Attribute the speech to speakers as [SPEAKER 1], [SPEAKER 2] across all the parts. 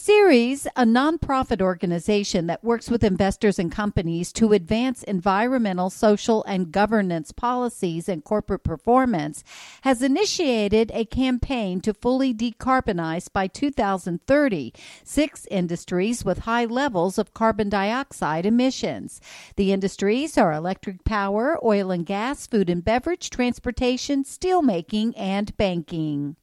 [SPEAKER 1] Ceres, a nonprofit organization that works with investors and companies to advance environmental, social, and governance policies and corporate performance, has initiated a campaign to fully decarbonize by 2030 six industries with high levels of carbon dioxide emissions. The industries are electric power, oil and gas, food and beverage, transportation, steelmaking, and banking.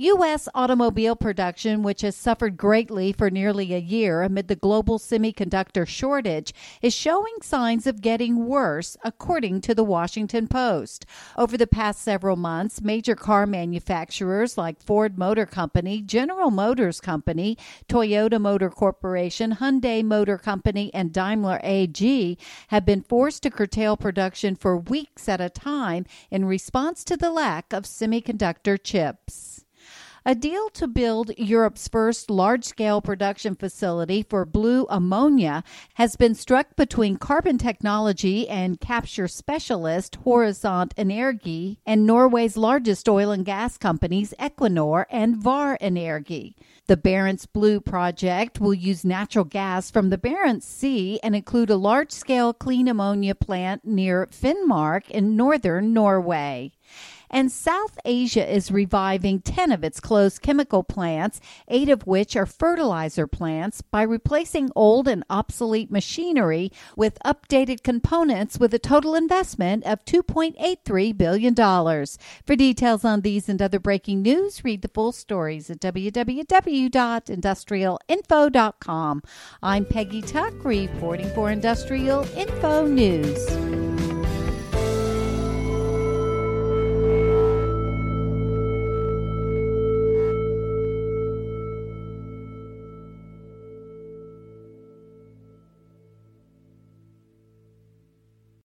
[SPEAKER 1] U.S. automobile production, which has suffered greatly for nearly a year amid the global semiconductor shortage, is showing signs of getting worse, according to the Washington Post. Over the past several months, major car manufacturers like Ford Motor Company, General Motors Company, Toyota Motor Corporation, Hyundai Motor Company, and Daimler AG have been forced to curtail production for weeks at a time in response to the lack of semiconductor chips. A deal to build Europe's first large scale production facility for blue ammonia has been struck between carbon technology and capture specialist Horisont Energi and Norway's largest oil and gas companies, Equinor and Vår Energi. The Barents Blue project will use natural gas from the Barents Sea and include a large scale clean ammonia plant near Finnmark in northern Norway. And South Asia is reviving 10 of its closed chemical plants, eight of which are fertilizer plants, by replacing old and obsolete machinery with updated components with a total investment of $2.83 billion. For details on these and other breaking news, read the full stories at www.industrialinfo.com. I'm Peggy Tuck, reporting for Industrial Info News.